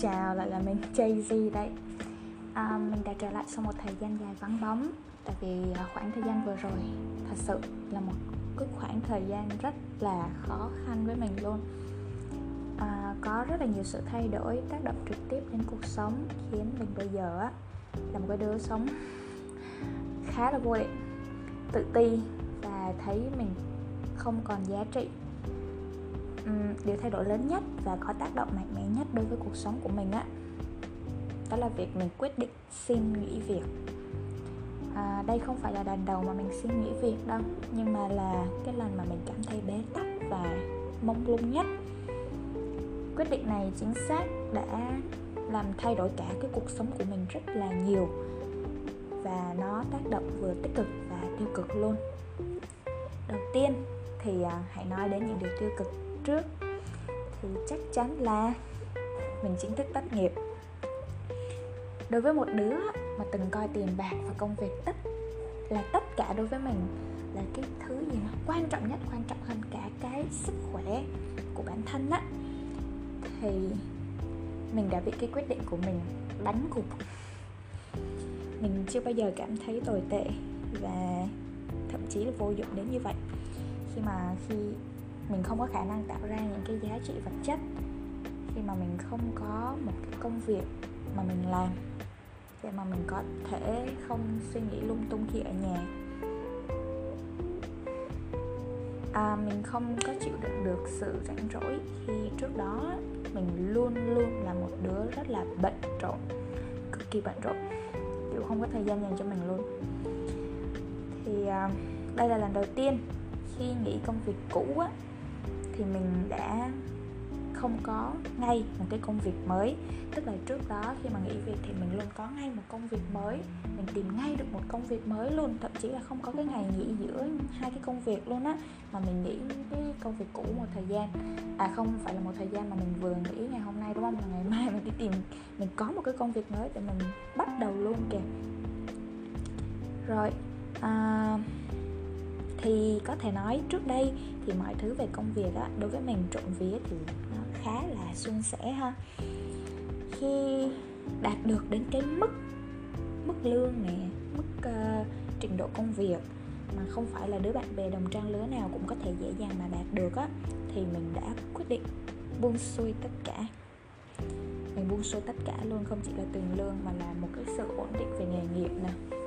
chào lại là mình Jay đây à, Mình đã trở lại sau một thời gian dài vắng bóng Tại vì à, khoảng thời gian vừa rồi thật sự là một cái khoảng thời gian rất là khó khăn với mình luôn. À, Có rất là nhiều sự thay đổi tác động trực tiếp đến cuộc sống Khiến mình bây giờ á, là một cái đứa sống khá là vô định Tự ti và thấy mình không còn giá trị um, điều thay đổi lớn nhất và có tác động mạnh mẽ nhất đối với cuộc sống của mình á đó là việc mình quyết định xin nghỉ việc. À, đây không phải là lần đầu mà mình xin nghỉ việc đâu nhưng mà là cái lần mà mình cảm thấy bế tắc và mông lung nhất. Quyết định này chính xác đã làm thay đổi cả cái cuộc sống của mình rất là nhiều và nó tác động vừa tích cực và tiêu cực luôn. Đầu tiên thì à, hãy nói đến những điều tiêu cực trước, thì chắc chắn là mình chính thức tốt nghiệp. Đối với một đứa mà từng coi tiền bạc và công việc tất, là tất cả đối với mình là cái thứ gì nó quan trọng nhất, quan trọng hơn cả cái sức khỏe của bản thân á, thì mình đã bị cái quyết định của mình đánh gục. Mình chưa bao giờ cảm thấy tồi tệ và thậm chí là vô dụng đến như vậy. Khi mà khi mình không có khả năng tạo ra những cái giá trị vật chất khi mà mình không có một cái công việc mà mình làm để mà mình có thể không suy nghĩ lung tung khi ở nhà. À, mình không có chịu đựng được sự rảnh rỗi khi trước đó mình luôn luôn là một đứa rất là bận rộn cực kỳ bận rộn kiểu không có thời gian dành cho mình luôn. Thì à, đây là lần đầu tiên khi nghỉ công việc cũ á thì mình đã không có ngay một cái công việc mới. Tức là trước đó khi mà nghỉ việc thì mình luôn có ngay một công việc mới. Mình tìm ngay được một công việc mới luôn thậm chí là không có cái ngày nghỉ giữa hai cái công việc luôn á mà mình nghỉ cái công việc cũ một thời gian. À không phải là một thời gian mà mình vừa nghỉ ngày hôm nay đúng không? Mà ngày mai mình đi tìm mình có một cái công việc mới để mình bắt đầu luôn kìa. Rồi à, thì có thể nói trước đây thì mọi thứ về công việc á đối với mình trộn vía thì nó khá là suôn sẻ ha. Khi đạt được đến cái mức mức lương nè mức uh, trình độ công việc mà không phải là đứa bạn bè đồng trang lứa nào cũng có thể dễ dàng mà đạt được á thì mình đã quyết định buông xuôi tất cả. Mình buông xuôi tất cả luôn không chỉ là tiền lương mà là một cái sự ổn định về nghề nghiệp nè.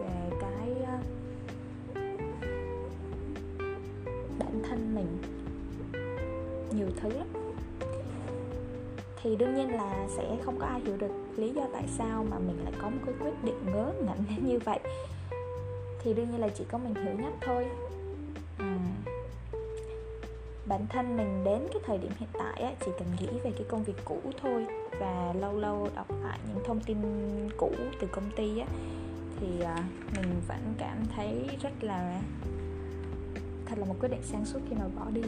Thân mình. Nhiều thứ lắm. Thì đương nhiên là sẽ không có ai hiểu được lý do tại sao mà mình lại có một cái quyết định ngớ ngẩn như vậy. Thì đương nhiên là chỉ có mình hiểu nhất thôi. À, bản thân mình đến cái thời điểm hiện tại á, chỉ cần nghĩ về cái công việc cũ thôi và lâu lâu đọc lại những thông tin cũ từ công ty á thì à, mình vẫn cảm thấy rất là thật là một quyết định sáng suốt khi mà bỏ đi.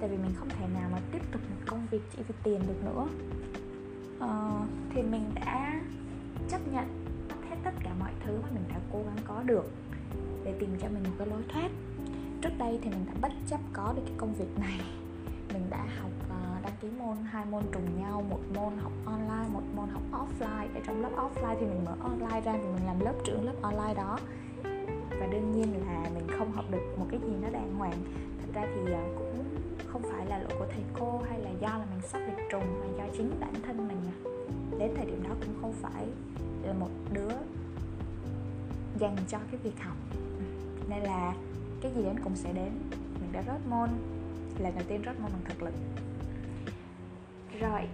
Tại vì mình không thể nào mà tiếp tục một công việc chỉ vì tiền được nữa. Ờ, thì mình đã chấp nhận hết tất cả mọi thứ mà mình đã cố gắng có được để tìm cho mình một cái lối thoát. Trước đây thì mình đã bất chấp có được cái công việc này. Mình đã học ờ, đăng ký môn hai môn trùng nhau một môn học online một môn học offline. Ở trong lớp offline thì mình mở online ra thì mình làm lớp trưởng lớp online đó và đương nhiên là mình không học được một cái gì nó đàng hoàng. Thật ra thì ờ, cũng không phải là lỗi của thầy cô hay là do là mình sắp lịch trùng mà do chính bản thân mình à. đến thời điểm đó cũng không phải là một đứa dành cho cái việc học. Ừ, nên là cái gì đến cũng sẽ đến. Mình đã rớt môn lần đầu tiên rớt môn bằng thực lực. Rồi.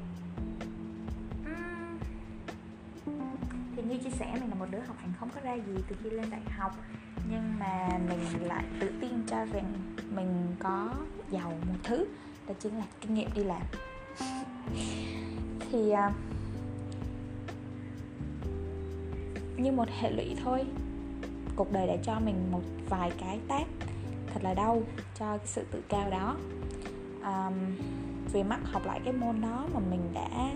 Thì như chia sẻ, mình là một đứa học hành không có ra gì từ khi lên đại học nhưng mà mình lại tự tin cho rằng mình có giàu một thứ đó chính là kinh nghiệm đi làm. Thì uh, như một hệ lụy thôi. Cuộc đời đã cho mình một vài cái tác thật là đau cho cái sự tự cao đó. Um, vì mắc học lại cái môn đó mà mình đã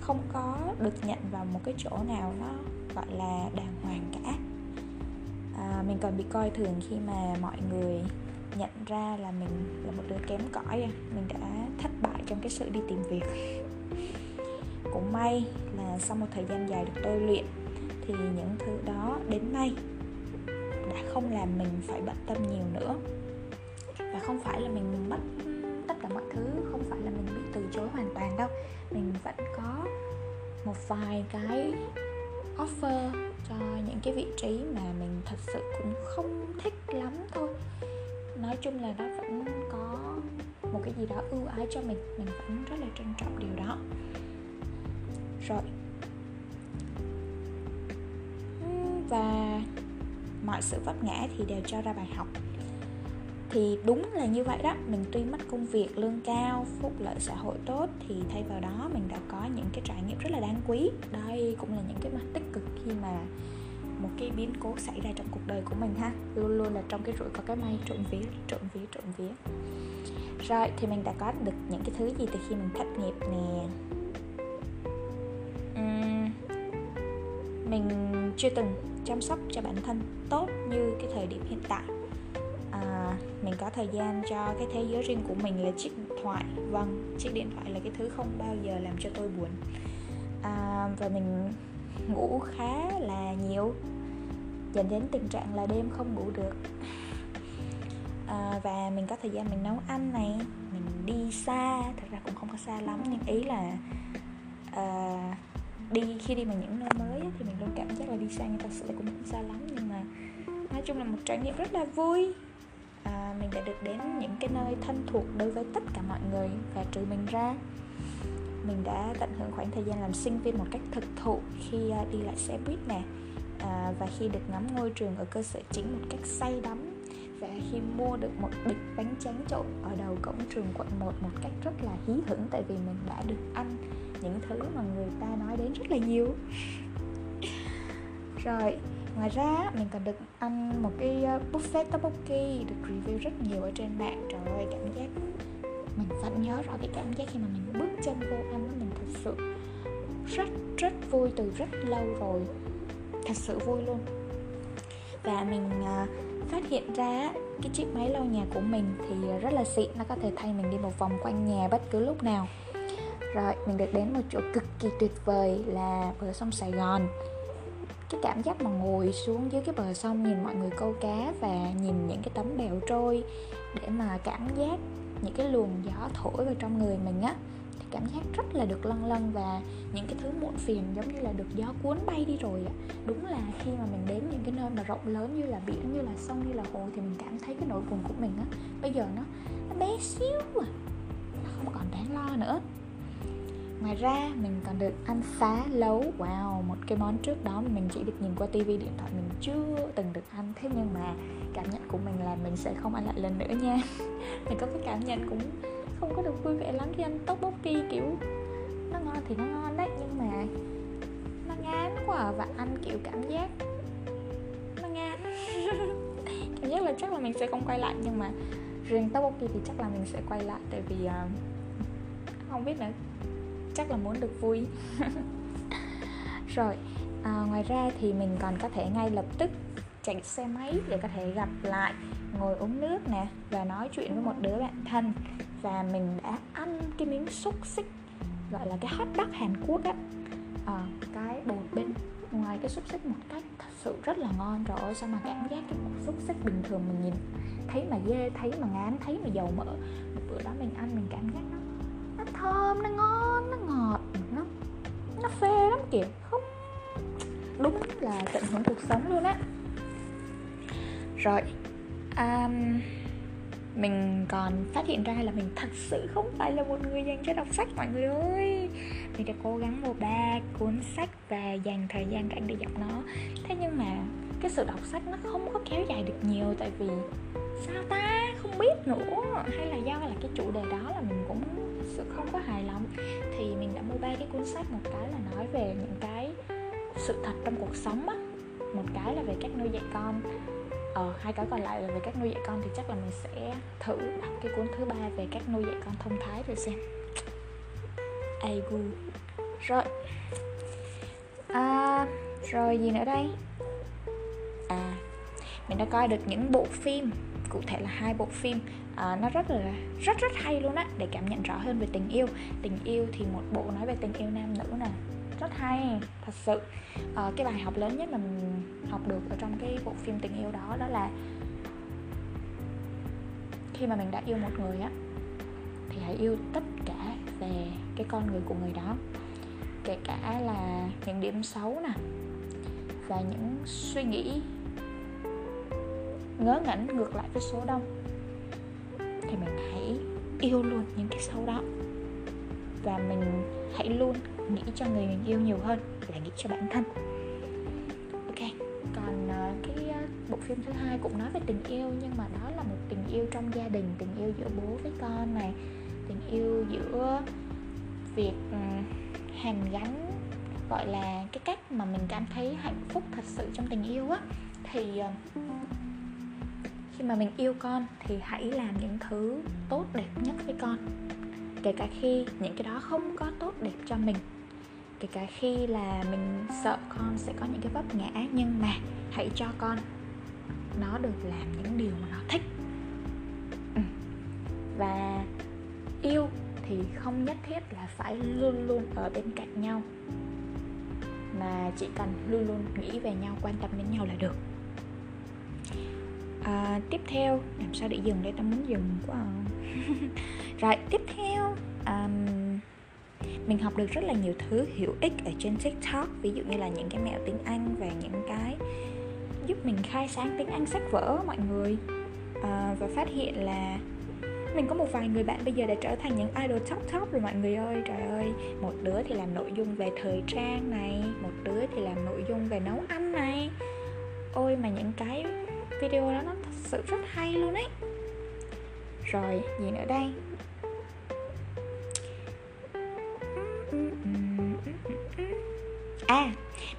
không có được nhận vào một cái chỗ nào nó gọi là đàng hoàng à, mình còn bị coi thường khi mà mọi người nhận ra là mình là một đứa kém cỏi à. mình đã thất bại trong cái sự đi tìm việc. Cũng may là sau một thời gian dài được tôi luyện thì những thứ đó đến nay đã không làm mình phải bận tâm nhiều nữa. Và không phải là mình mất tất cả mọi thứ không phải là mình bị từ chối hoàn toàn đâu. Mình vẫn có một vài cái offer cho những cái vị trí mà mình thật sự cũng không thích lắm thôi. Nói chung là nó vẫn có một cái gì đó ưu ái cho mình mình vẫn rất là trân trọng điều đó. Rồi. Và mọi sự vấp ngã thì đều cho ra bài học thì đúng là như vậy đó. Mình tuy mất công việc lương cao phúc lợi xã hội tốt thì thay vào đó mình đã có những cái trải nghiệm rất là đáng quý. Đây cũng là những cái mặt tích cực khi mà một cái biến cố xảy ra trong cuộc đời của mình ha. Luôn luôn là trong cái rủi có cái may trộn vía trộn vía trộn vía. Rồi thì mình đã có được những cái thứ gì từ khi mình thất nghiệp nè? Uhm, mình chưa từng chăm sóc cho bản thân tốt như cái thời điểm hiện tại mình có thời gian cho cái thế giới riêng của mình là chiếc điện thoại. Vâng chiếc điện thoại là cái thứ không bao giờ làm cho tôi buồn. À, và mình ngủ khá là nhiều dẫn đến tình trạng là đêm không ngủ được. À, và mình có thời gian mình nấu ăn này mình đi xa thật ra cũng không có xa lắm nhưng ý là à, đi khi đi mà những nơi mới thì mình luôn cảm giác là đi xa nhưng thật sự cũng không xa lắm nhưng mà nói chung là một trải nghiệm rất là vui mình đã được đến những cái nơi thân thuộc đối với tất cả mọi người và trừ mình ra. Mình đã tận hưởng khoảng thời gian làm sinh viên một cách thực thụ khi à, đi lại xe buýt nè à, và khi được ngắm ngôi trường ở cơ sở chính một cách say đắm và khi mua được một bịch bánh tráng trộn ở đầu cổng trường quận 1 một cách rất là hí hửng tại vì mình đã được ăn những thứ mà người ta nói đến rất là nhiều. Rồi ngoài ra, mình còn được ăn một cái ờ, buffet tteokbokki được review rất nhiều ở trên mạng. Trời ơi, cảm giác mình vẫn nhớ rõ cái cảm giác khi mà mình bước chân vô ăn đó mình thật sự rất rất vui từ rất lâu rồi. Thật sự vui luôn. Và mình ờ, phát hiện ra cái chiếc máy lau nhà của mình thì rất là xịn, nó có thể thay mình đi một vòng quanh nhà bất cứ lúc nào. Rồi, mình được đến một chỗ cực kỳ tuyệt vời là bờ sông Sài Gòn cái cảm giác mà ngồi xuống dưới cái bờ sông nhìn mọi người câu cá và nhìn những cái tấm bèo trôi để mà cảm giác những cái luồng gió thổi vào trong người mình á, thì cảm giác rất là được lân lân và những cái thứ muộn phiền giống như là được gió cuốn bay đi rồi á. Đúng là khi mà mình đến những cái nơi mà rộng lớn như là biển, như là sông, như là hồ thì mình cảm thấy cái nỗi buồn của mình á, bây giờ nó nó bé xíu à nó không còn đáng lo nữa ngoài ra mình còn được ăn phá lấu. Wow một cái món trước đó mình chỉ được nhìn qua tivi điện thoại mình chưa từng được ăn. Thế nhưng mà cảm nhận của mình là mình sẽ không ăn lại lần nữa nha. Mình có cái cảm nhận cũng không có được vui vẻ lắm khi ăn tteokbokki kiểu nó ngon thì nó ngon đấy nhưng mà nó ngán quá à, và ăn kiểu cảm giác nó ngán. Cảm giác là chắc là mình sẽ không quay lại nhưng mà riêng tteokbokki thì chắc là mình sẽ quay lại tại vì uh, không biết nữa chắc là muốn được vui. Rồi à, ngoài ra thì mình còn có thể ngay lập tức chạy xe máy để có thể gặp lại ngồi uống nước nè và nói chuyện với một đứa bạn thân. Và mình đã ăn cái miếng xúc xích gọi là cái hot dog Hàn Quốc á. À, cái bột bên ngoài cái xúc xích một cách thật sự rất là ngon. Rồi ôi sao mà cảm giác cái xúc xích bình thường mình nhìn thấy mà dê thấy mà ngán thấy mà dầu mỡ. Một bữa đó mình ăn mình cảm giác nó nó thơm nó ngon nó nó phê lắm kìa. Không. Đúng là tận hưởng cuộc sống luôn á. Rồi um, mình còn phát hiện ra là mình thật sự không phải là một người dành cho đọc sách mọi người ơi. Mình đã cố gắng mua ba cuốn sách và dành thời gian rảnh để đọc nó. Thế nhưng mà cái sự đọc sách nó không có kéo dài được nhiều tại vì sao ta? Không biết nữa. Hay là do là cái chủ đề đó là mình cũng sự không có hài lòng thì mình đã mua ba cái cuốn sách một cái là nói về những cái sự thật trong cuộc sống á một cái là về cách nuôi dạy con. Ờ, hai cái còn lại là về cách nuôi dạy con thì chắc là mình sẽ thử đọc cái cuốn thứ ba về cách nuôi dạy con thông thái rồi xem. Ai gu. Rồi. À, rồi gì nữa đây? À mình đã coi được những bộ phim cụ thể là hai bộ phim à, nó rất là rất rất hay luôn á để cảm nhận rõ hơn về tình yêu. Tình yêu thì một bộ nói về tình yêu nam nữ nè. Rất hay thật sự. À, cái bài học lớn nhất mà mình học được ở trong cái bộ phim tình yêu đó đó là khi mà mình đã yêu một người á thì hãy yêu tất cả về cái con người của người đó. Kể cả là những điểm xấu nè và những suy nghĩ ngớ ngẩn ngược lại với số đông thì mình hãy yêu luôn những cái xấu đó và mình hãy luôn nghĩ cho người mình yêu nhiều hơn là nghĩ cho bản thân. Ok còn uh, cái uh, bộ phim thứ hai cũng nói về tình yêu nhưng mà đó là một tình yêu trong gia đình tình yêu giữa bố với con này tình yêu giữa việc ừ, hàn gắn gọi là cái cách mà mình cảm thấy hạnh phúc thật sự trong tình yêu á. Thì ờ, khi mà mình yêu con thì hãy làm những thứ tốt đẹp nhất với con. Kể cả khi những cái đó không có tốt đẹp cho mình. Kể cả khi là mình sợ con sẽ có những cái vấp ngã, nhưng mà hãy cho con nó được làm những điều mà nó thích. Ừ. và yêu thì không nhất thiết là phải luôn luôn ở bên cạnh nhau, mà chỉ cần luôn luôn nghĩ về nhau, quan tâm đến nhau là được à, tiếp theo. Làm sao để dừng đây? Ta muốn dừng quá à. rồi tiếp theo. Um, mình học được rất là nhiều thứ hữu ích ở trên tiktok. Ví dụ như là những cái mẹo tiếng anh và những cái giúp mình khai sáng tiếng anh sách vở mọi người. À, và phát hiện là mình có một vài người bạn bây giờ đã trở thành những idol top top rồi mọi người ơi. Trời ơi một đứa thì làm nội dung về thời trang này một đứa thì làm nội dung về nấu ăn này. Ôi mà những cái video đó nó sự rất hay luôn ấy. Rồi gì nữa đây. À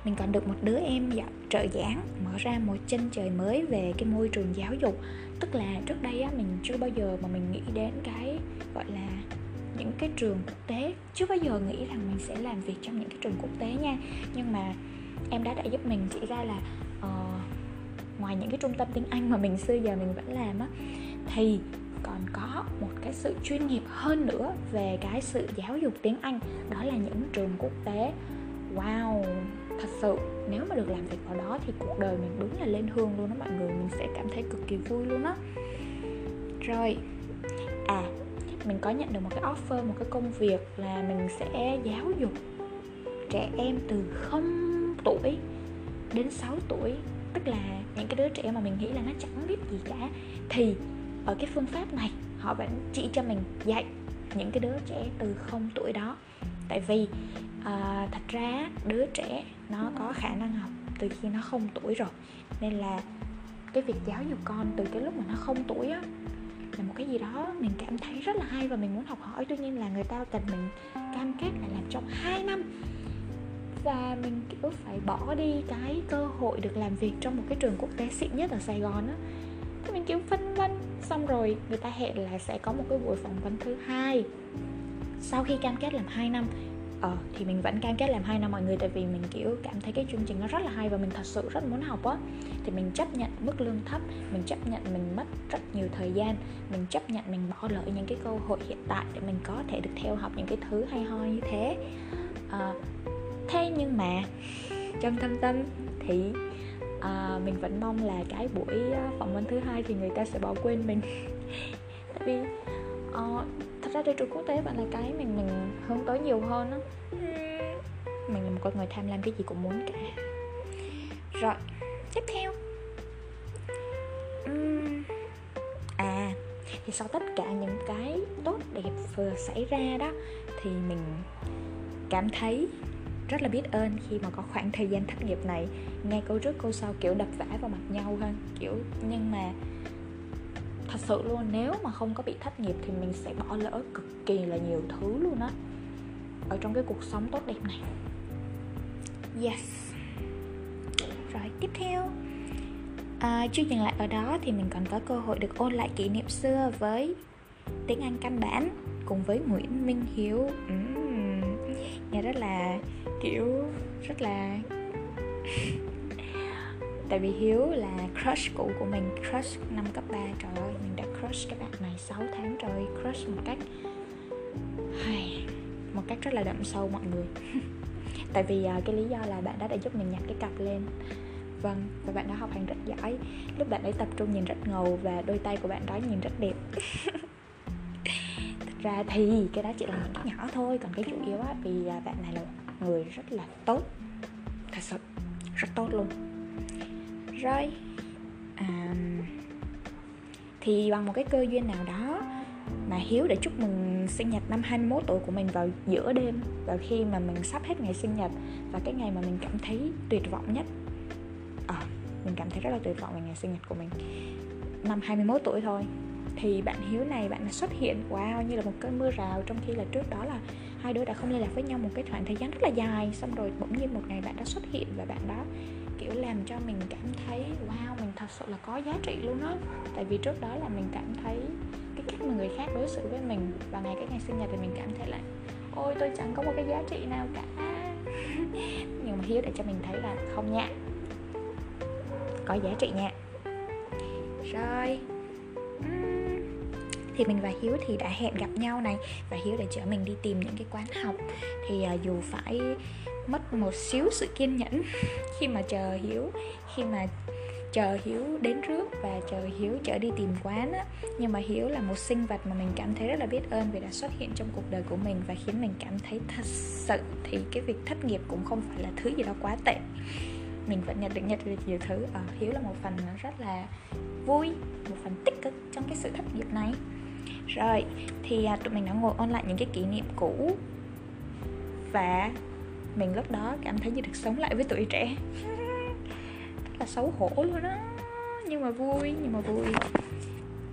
mình còn được một đứa em dạo trợ giảng mở ra một chân trời mới về cái môi trường giáo dục. Tức là trước đây á mình chưa bao giờ mà mình nghĩ đến cái gọi là những cái trường quốc tế. Chưa bao giờ nghĩ rằng mình sẽ làm việc trong những cái trường quốc tế nha. Nhưng mà em đã đã giúp mình chỉ ra là uh, ngoài những cái trung tâm tiếng Anh mà mình xưa giờ mình vẫn làm á, thì còn có một cái sự chuyên nghiệp hơn nữa về cái sự giáo dục tiếng Anh, đó là những trường quốc tế. Wow, thật sự, nếu mà được làm việc vào đó thì cuộc đời mình đúng là lên hương luôn đó mọi người, mình sẽ cảm thấy cực kỳ vui luôn á. Rồi à mình có nhận được một cái offer, một cái công việc là mình sẽ giáo dục trẻ em từ 0 tuổi đến 6 tuổi tức là những cái đứa trẻ mà mình nghĩ là nó chẳng biết gì cả. Thì ở cái phương pháp này họ vẫn chỉ cho mình dạy những cái đứa trẻ từ 0 tuổi đó. Tại vì uh, thật ra đứa trẻ nó có khả năng học từ khi nó không tuổi rồi. Nên là cái việc giáo dục con từ cái lúc mà nó không tuổi á là một cái gì đó mình cảm thấy rất là hay và mình muốn học hỏi. Tuy nhiên là người ta cần mình cam kết là làm trong 2 năm và mình kiểu phải bỏ đi cái cơ hội được làm việc trong một cái trường quốc tế xịn nhất ở Sài Gòn á. Thì mình kiểu phân vân xong rồi người ta hẹn là sẽ có một cái buổi phỏng vấn thứ hai. Sau khi cam kết làm 2 năm ờ thì mình vẫn cam kết làm hai năm mọi người tại vì mình kiểu cảm thấy cái chương trình nó rất là hay và mình thật sự rất muốn học á. Thì mình chấp nhận mức lương thấp mình chấp nhận mình mất rất nhiều thời gian mình chấp nhận mình bỏ lỡ những cái cơ hội hiện tại để mình có thể được theo học những cái thứ hay ho như thế. À, thế nhưng mà trong thâm tâm thì à, mình vẫn mong là cái buổi ờ, phỏng vấn thứ hai thì người ta sẽ bỏ quên mình. Tại vì uh, thật ra đi trường quốc tế vẫn là cái mình mình hướng tới nhiều hơn á. Mình là một con người tham lam cái gì cũng muốn cả. Rồi tiếp theo. Uhm, à thì sau tất cả những cái tốt đẹp vừa xảy ra đó thì mình cảm thấy rất là biết ơn khi mà có khoảng thời gian thất nghiệp này. Nghe câu trước câu sau kiểu đập vã vào mặt nhau hơn kiểu nhưng mà thật sự luôn nếu mà không có bị thất nghiệp thì mình sẽ bỏ lỡ cực kỳ là nhiều thứ luôn á. Ở trong cái cuộc sống tốt đẹp này. Yes. Rồi tiếp theo. À, chưa dừng lại ở đó thì mình còn có cơ hội được ôn lại kỷ niệm xưa với tiếng Anh căn bản cùng với Nguyễn Minh Hiếu. Uhm, nghe rất là kiểu rất là tại vì hiếu là crush cũ của mình crush năm cấp 3 trời ơi mình đã crush cái bạn này 6 tháng trời crush một cách hay một cách rất là đậm sâu mọi người. Tại vì uh, cái lý do là bạn đó đã giúp mình nhặt cái cặp lên. Vâng và bạn đó học hành rất giỏi. Lúc bạn ấy tập trung nhìn rất ngầu và đôi tay của bạn đó nhìn rất đẹp ra thì cái đó chỉ là những cái nhỏ thôi còn cái chủ yếu á vì à, bạn này là người rất là tốt. Thật sự rất tốt luôn. Rồi à, thì bằng một cái cơ duyên nào đó mà Hiếu để chúc mừng sinh nhật năm 21 tuổi của mình vào giữa đêm vào khi mà mình sắp hết ngày sinh nhật và cái ngày mà mình cảm thấy tuyệt vọng nhất. À, mình cảm thấy rất là tuyệt vọng về ngày sinh nhật của mình. Năm 21 tuổi thôi thì bạn Hiếu này bạn xuất hiện, wow, như là một cơn mưa rào, trong khi là trước đó là hai đứa đã không liên lạc với nhau một cái khoảng thời gian rất là dài. Xong rồi bỗng nhiên một ngày bạn đã xuất hiện và bạn đó kiểu, làm cho mình cảm thấy, wow, mình thật sự là có giá trị luôn á. Tại vì trước đó là mình cảm thấy cái cách mà người khác đối xử với mình và ngày cái ngày sinh nhật thì mình cảm thấy là, ôi, tôi chẳng có một cái giá trị nào cả. Nhưng mà hiếu để cho mình thấy là không nha. Có giá trị nha. Rồi thì mình và hiếu thì đã hẹn gặp nhau này và hiếu đã chở mình đi tìm những cái quán học. Thì uh, dù phải mất một xíu sự kiên nhẫn khi mà chờ hiếu khi mà chờ hiếu đến trước và chờ hiếu chở đi tìm quán á nhưng mà hiếu là một sinh vật mà mình cảm thấy rất là biết ơn vì đã xuất hiện trong cuộc đời của mình và khiến mình cảm thấy thật sự thì cái việc thất nghiệp cũng không phải là thứ gì đó quá tệ. Mình vẫn nhận được nhận được nhiều thứ. Ở hiếu là một phần rất là vui một phần tích cực trong cái sự thất nghiệp này rồi thì à, tụi mình đã ngồi ôn lại những cái kỷ niệm cũ. Và mình lúc đó cảm thấy như được sống lại với tuổi trẻ. Rất là xấu hổ luôn đó nhưng mà vui nhưng mà vui.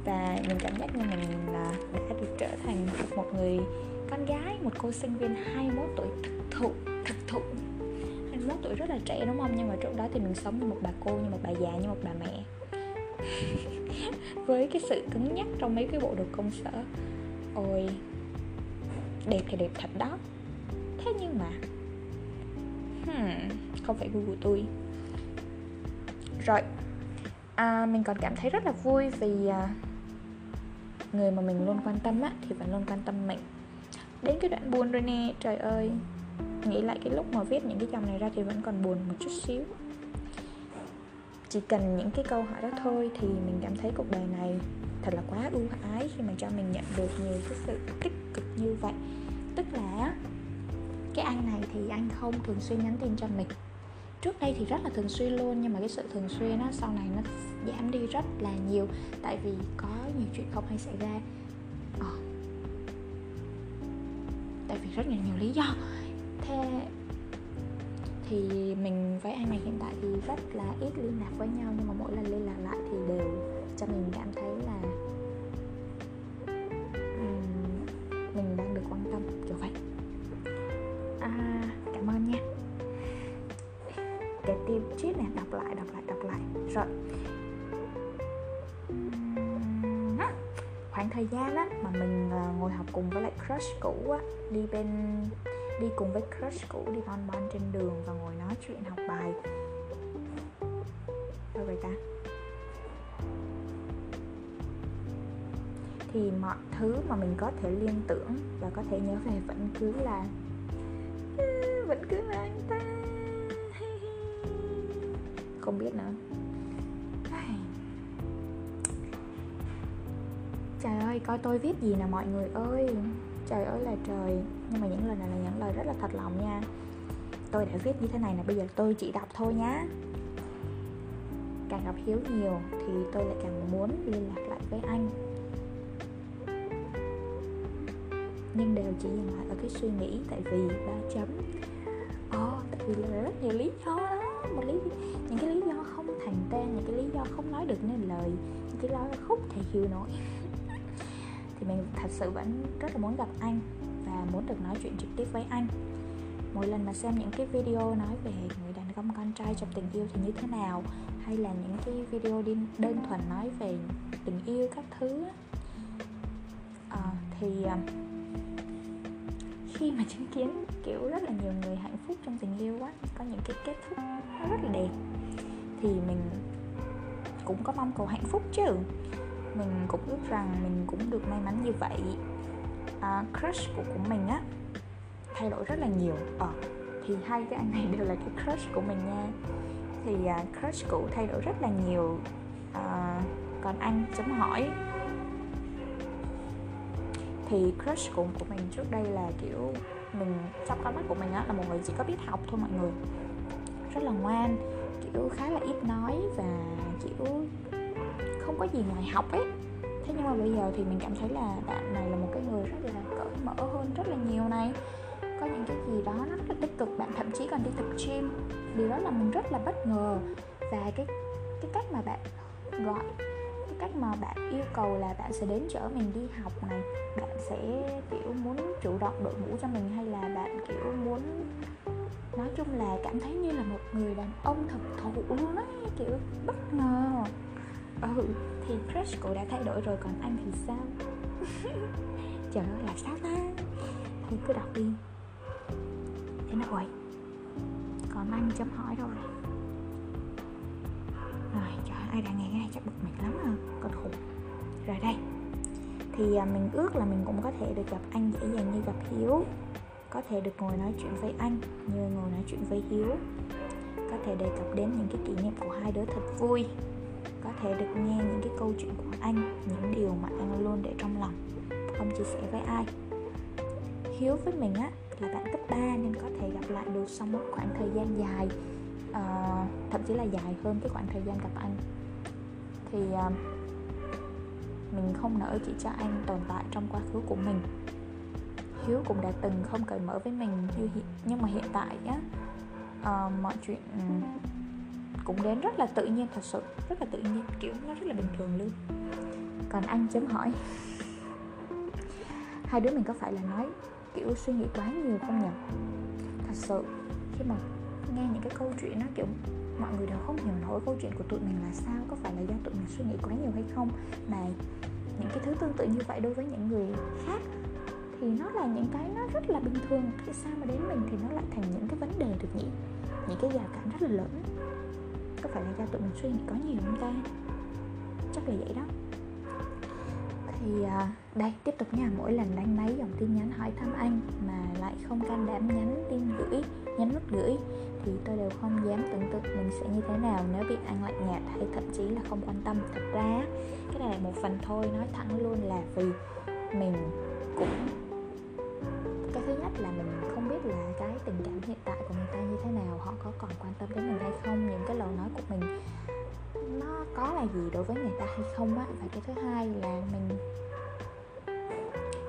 Và mình cảm giác như mình là đã được trở thành một người con gái một cô sinh viên 21 tuổi thực thụ thực thụ. 21 tuổi rất là trẻ đúng không? Nhưng mà trước đó thì mình sống như một bà cô như một bà già như một bà mẹ. với cái sự cứng nhắc trong mấy cái bộ đồ công sở. Ôi đẹp thì đẹp thật đó. Thế nhưng mà hmm, không phải gu của tôi. Rồi à, mình còn cảm thấy rất là vui vì à, người mà mình luôn quan tâm á thì vẫn luôn quan tâm mình. Đến cái đoạn buồn rồi nè trời ơi. Nghĩ lại cái lúc mà viết những cái dòng này ra thì vẫn còn buồn một chút xíu chỉ cần những cái câu hỏi đó thôi thì mình cảm thấy cuộc đời này thật là quá ưu ái khi mà cho mình nhận được nhiều cái sự tích cực như vậy. Tức là cái anh này thì anh không thường xuyên nhắn tin cho mình. Trước đây thì rất là thường xuyên luôn nhưng mà cái sự thường xuyên á sau này nó giảm đi rất là nhiều. Tại vì có nhiều chuyện không hay xảy ra. À, tại vì rất là nhiều lý do. Thế thì mình với anh này hiện tại thì rất là ít liên lạc với nhau nhưng mà mỗi lần liên lạc lại thì đều cho mình cảm thấy là um, mình đang được quan tâm kiểu vậy. À, cảm ơn nha. Cái tiêu chít này đọc lại đọc lại đọc lại. Rồi. Khoảng thời gian á mà mình ờ, ngồi học cùng với lại crush cũ á đi bên đi cùng với crush cũ, đi bon bon trên đường và ngồi nói chuyện, học bài. Đâu vậy ta? Thì mọi thứ mà mình có thể liên tưởng và có thể nhớ về vẫn cứ là vẫn cứ là anh ta. Không biết nữa. Trời ơi, coi tôi viết gì nè mọi người ơi. Trời ơi là trời nhưng mà những lời này là những lời rất là thật lòng nha. Tôi đã viết như thế này là bây giờ tôi chỉ đọc thôi nhá. Càng gặp hiếu nhiều thì tôi lại càng muốn liên lạc lại với anh. Nhưng đều chỉ dừng lại ở cái suy nghĩ tại vì ba chấm. Oh, tại vì là rất nhiều lý do đó. Một lý những cái lý do không thành tên những cái lý do không nói được nên lời những cái lý do không thể hiểu nổi thì mình thật sự vẫn rất là muốn gặp anh và muốn được nói chuyện trực tiếp với anh. Mỗi lần mà xem những cái video nói về người đàn ông con trai trong tình yêu thì như thế nào? Hay là những cái video đi đơn thuần nói về tình yêu các thứ ờ, à, thì khi mà chứng kiến kiểu rất là nhiều người hạnh phúc trong tình yêu quá có những cái kết thúc rất là đẹp thì mình cũng có mong cầu hạnh phúc chứ. Mình cũng ước rằng mình cũng được may mắn như vậy uh, crush của của mình á thay đổi rất là nhiều. Ờ thì hai cái anh này đều là cái crush của mình nha. Thì uh, crush cũ thay đổi rất là nhiều. Uh, còn anh chấm hỏi. Thì crush cũ của mình trước đây là kiểu mình trong con mắt của mình á là một người chỉ có biết học thôi mọi người. Rất là ngoan kiểu khá là ít nói và kiểu không có gì ngoài học ấy nhưng mà bây giờ thì mình cảm thấy là bạn này là một cái người rất là cởi mở hơn rất là nhiều này. Có những cái gì đó rất là tích cực, bạn thậm chí còn đi tập gym. Điều đó là mình rất là bất ngờ. Và cái cái cách mà bạn gọi, cái cách mà bạn yêu cầu là bạn sẽ đến chở mình đi học này. Bạn sẽ, kiểu, muốn chủ động đội mũ cho mình hay là bạn, kiểu, muốn, nói chung là cảm thấy như là một người đàn ông thật thụ luôn á, kiểu, bất ngờ. Ừ thì crush của đã thay đổi rồi, còn anh thì sao? Trời ơi là sao ta? Thôi cứ đọc đi. Thế nó ôi còn anh chấm hỏi rồi? Rồi, trời ai đang nghe cái này chắc bực mình lắm à con khủng rồi đây. Thì à, mình ước là mình cũng có thể được gặp anh dễ dàng như gặp hiếu. Có thể được ngồi nói chuyện với anh như ngồi nói chuyện với hiếu. Có thể đề cập đến những cái kỷ niệm của hai đứa thật vui có thể được nghe những cái câu chuyện của anh những điều mà anh luôn để trong lòng. Không chia sẻ với ai? Hiếu với mình á là bạn cấp 3 nên có thể gặp lại được sau một khoảng thời gian dài uh, thậm chí là dài hơn cái khoảng thời gian gặp anh. Thì uh, mình không nỡ chỉ cho anh tồn tại trong quá khứ của mình. Hiếu cũng đã từng không cởi mở với mình như hiện nhưng mà hiện tại á uh, mọi chuyện cũng đến rất là tự nhiên, thật sự rất là tự nhiên, kiểu nó rất là bình thường luôn. Còn anh chấm hỏi, hai đứa mình có phải là nói, kiểu, suy nghĩ quá nhiều không nhỉ? Thật sự, khi mà nghe những cái câu chuyện nó, kiểu, mọi người đều không hiểu nổi câu chuyện của tụi mình là sao, có phải là do tụi mình suy nghĩ quá nhiều hay không, mà những cái thứ tương tự như vậy đối với những người khác thì nó là những cái nó rất là bình thường. Tại sao mà đến mình thì nó lại thành những cái vấn đề được nhỉ? Những cái rào cản rất là lớn phải là do tụi mình suy nghĩ có nhiều không ta? Chắc là vậy đó. Thì à, đây tiếp tục nha. Mỗi lần đánh máy dòng tin nhắn hỏi thăm anh mà lại không can đảm nhắn tin gửi nhắn nút gửi thì tôi đều không dám tưởng tượng mình sẽ như thế nào nếu bị anh lạnh nhạt hay thậm chí là không quan tâm. Thật ra cái này là một phần thôi. Nói thẳng luôn là vì mình cũng cái thứ nhất là mình không biết là cái tình cảm hiện tại của người ta như thế nào họ có còn quan tâm đến mình hay không những là gì đối với người ta hay không á? Và cái thứ hai là mình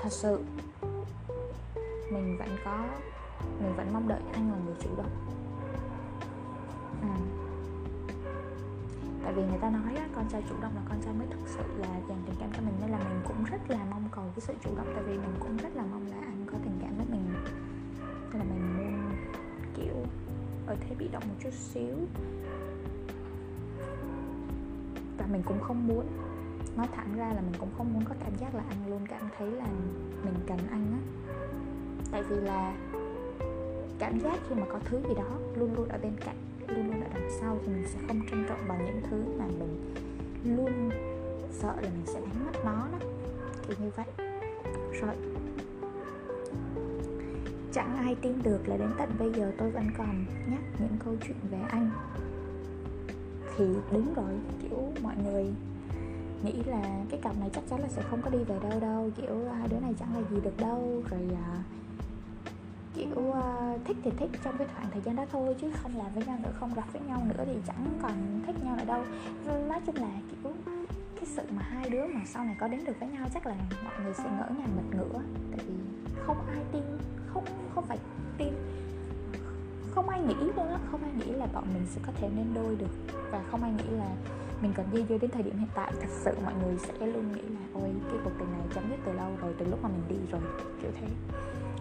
thật sự mình vẫn có mình vẫn mong đợi anh là người chủ động. À. tại vì người ta nói á, con trai chủ động là con trai mới thực sự là dành tình cảm cho mình nên là mình cũng rất là mong cầu cái sự chủ động tại vì mình cũng rất là mong là anh có tình cảm với mình. Nên là mình muốn kiểu ở thế bị động một chút xíu mình cũng không muốn. Nói thẳng ra là mình cũng không muốn có cảm giác là anh luôn, cảm thấy là mình cần anh á. Tại vì là cảm giác khi mà có thứ gì đó luôn luôn ở bên cạnh, luôn luôn ở đằng sau thì mình sẽ không trân trọng bằng những thứ mà mình luôn sợ là mình sẽ đánh mất nó đó. Kiểu như vậy. Rồi. Chẳng ai tin được là đến tận bây giờ tôi vẫn còn nhắc những câu chuyện về anh thì đúng rồi kiểu mọi người nghĩ là cái cặp này chắc chắn là sẽ không có đi về đâu đâu kiểu à, hai đứa này chẳng là gì được đâu rồi uh, kiểu uh, thích thì thích trong cái khoảng thời gian đó thôi chứ không làm với nhau nữa không gặp với nhau nữa thì chẳng còn thích nhau nữa đâu. Nói chung là kiểu cái sự mà hai đứa mà sau này có đến được với nhau chắc là mọi người sẽ ngỡ ngàng mệt ngửa tại vì không ai tin không không phải tin không ai nghĩ luôn á không ai nghĩ là bọn mình sẽ có thể nên đôi được. Và không ai nghĩ là mình còn dây dưa đến thời điểm hiện tại. Thật sự mọi người sẽ luôn nghĩ là ôi cái cuộc tình này chấm dứt từ lâu rồi từ lúc mà mình đi rồi. Kiểu thế.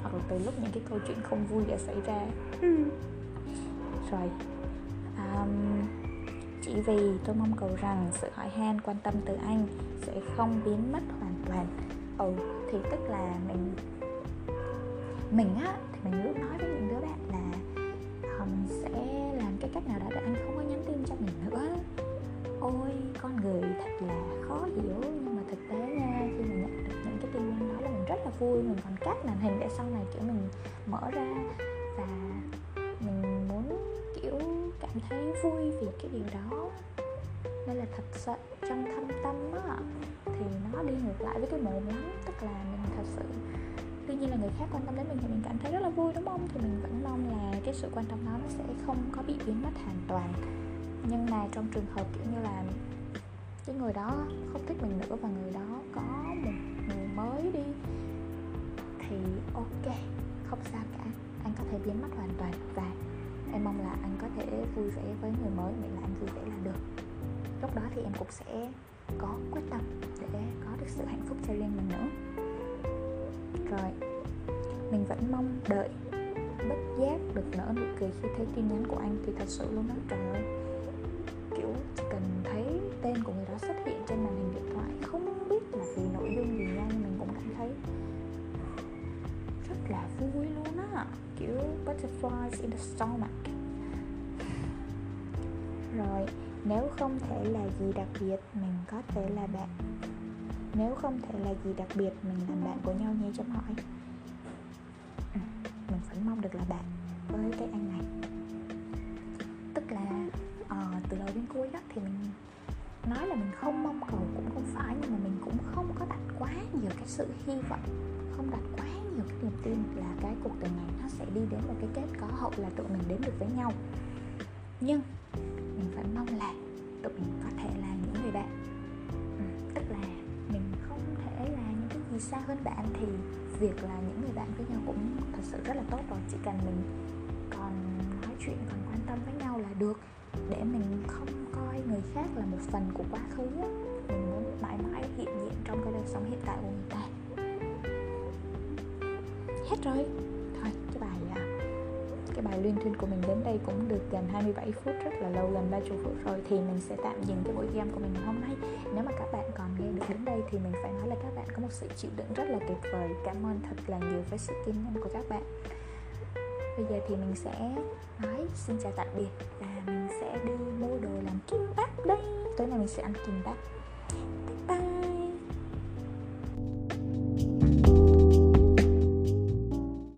Hoặc là từ lúc những cái câu chuyện không vui đã xảy ra. Rồi um, chỉ vì tôi mong cầu rằng sự hỏi han quan tâm từ anh sẽ không biến mất hoàn toàn. Ừ thì tức là mình mình á thì mình luôn nói với những đứa bạn cách nào đó để anh không có nhắn tin cho mình nữa. Ôi, con người thật là khó hiểu. Nhưng mà thực tế nha khi mình nhận được những cái tin nhắn đó là mình rất là vui. Mình còn cắt màn hình để sau này, kiểu, mình mở ra. Và mình muốn, kiểu, cảm thấy vui vì cái điều đó. Nên là thật sự trong thâm tâm á, thì nó đi ngược lại với cái mồm lắm tức là mình thật sự tuy nhiên là người khác quan tâm đến mình thì mình cảm thấy rất là vui, đúng không? Thì mình vẫn mong là cái sự quan tâm đó nó sẽ không có bị biến mất hoàn toàn. Nhưng mà trong trường hợp, kiểu như là, cái người đó không thích mình nữa và người đó có một người mới đi, thì ok, không sao cả. Anh có thể biến mất hoàn toàn và em mong là anh có thể vui vẻ với người mới, miễn là anh vui vẻ là được. Lúc đó thì em cũng sẽ có quyết tâm để có được sự hạnh phúc cho riêng mình nữa rồi. Mình vẫn mong đợi bất giác được nở nụ cười khi thấy tin nhắn của anh thì thật sự luôn đó trời ơi. Kiểu, chỉ cần thấy tên của người đó xuất hiện trên màn hình điện thoại, không biết là vì nội dung gì nha, nhưng mình cũng cảm thấy rất là vui luôn á. Kiểu, butterflies in the stomach. Rồi, nếu không thể là gì đặc biệt, mình có thể là bạn nếu không thể là gì đặc biệt mình làm bạn của nhau nhé chấm hỏi. Ừ, mình vẫn mong được là bạn với cái anh này. Tức là uh, từ đầu đến cuối đó thì mình nói là mình không mong cầu cũng không phải nhưng mà mình cũng không có đặt quá nhiều cái sự hy vọng không đặt quá nhiều cái niềm tin là cái cuộc tình này nó sẽ đi đến một cái kết có hậu là tụi mình đến được với nhau. Nhưng mình vẫn mong là tụi mình có thể là những người bạn. Ừ, tức là xa hơn bạn thì việc là những người bạn với nhau cũng thật sự rất là tốt rồi. Chỉ cần mình còn nói chuyện còn quan tâm với nhau là được. Để mình không coi người khác là một phần của quá khứ mình muốn mãi mãi hiện diện trong cái đời sống hiện tại của người ta. Hết rồi. Thôi cái bài à, cái bài liên thuyên của mình đến đây cũng được gần 27 phút, rất là lâu, gần 30 phút rồi, thì mình sẽ tạm dừng cái buổi game của mình hôm nay. Nếu mà các bạn còn nghe được đến đây thì mình phải nói là các bạn có một sự chịu đựng rất là tuyệt vời. Cảm ơn thật là nhiều với sự kiên nhẫn của các bạn. Bây giờ thì mình sẽ nói xin chào tạm biệt và mình sẽ đi mua đồ làm kim bắp đây. Tối nay mình sẽ ăn kim bắp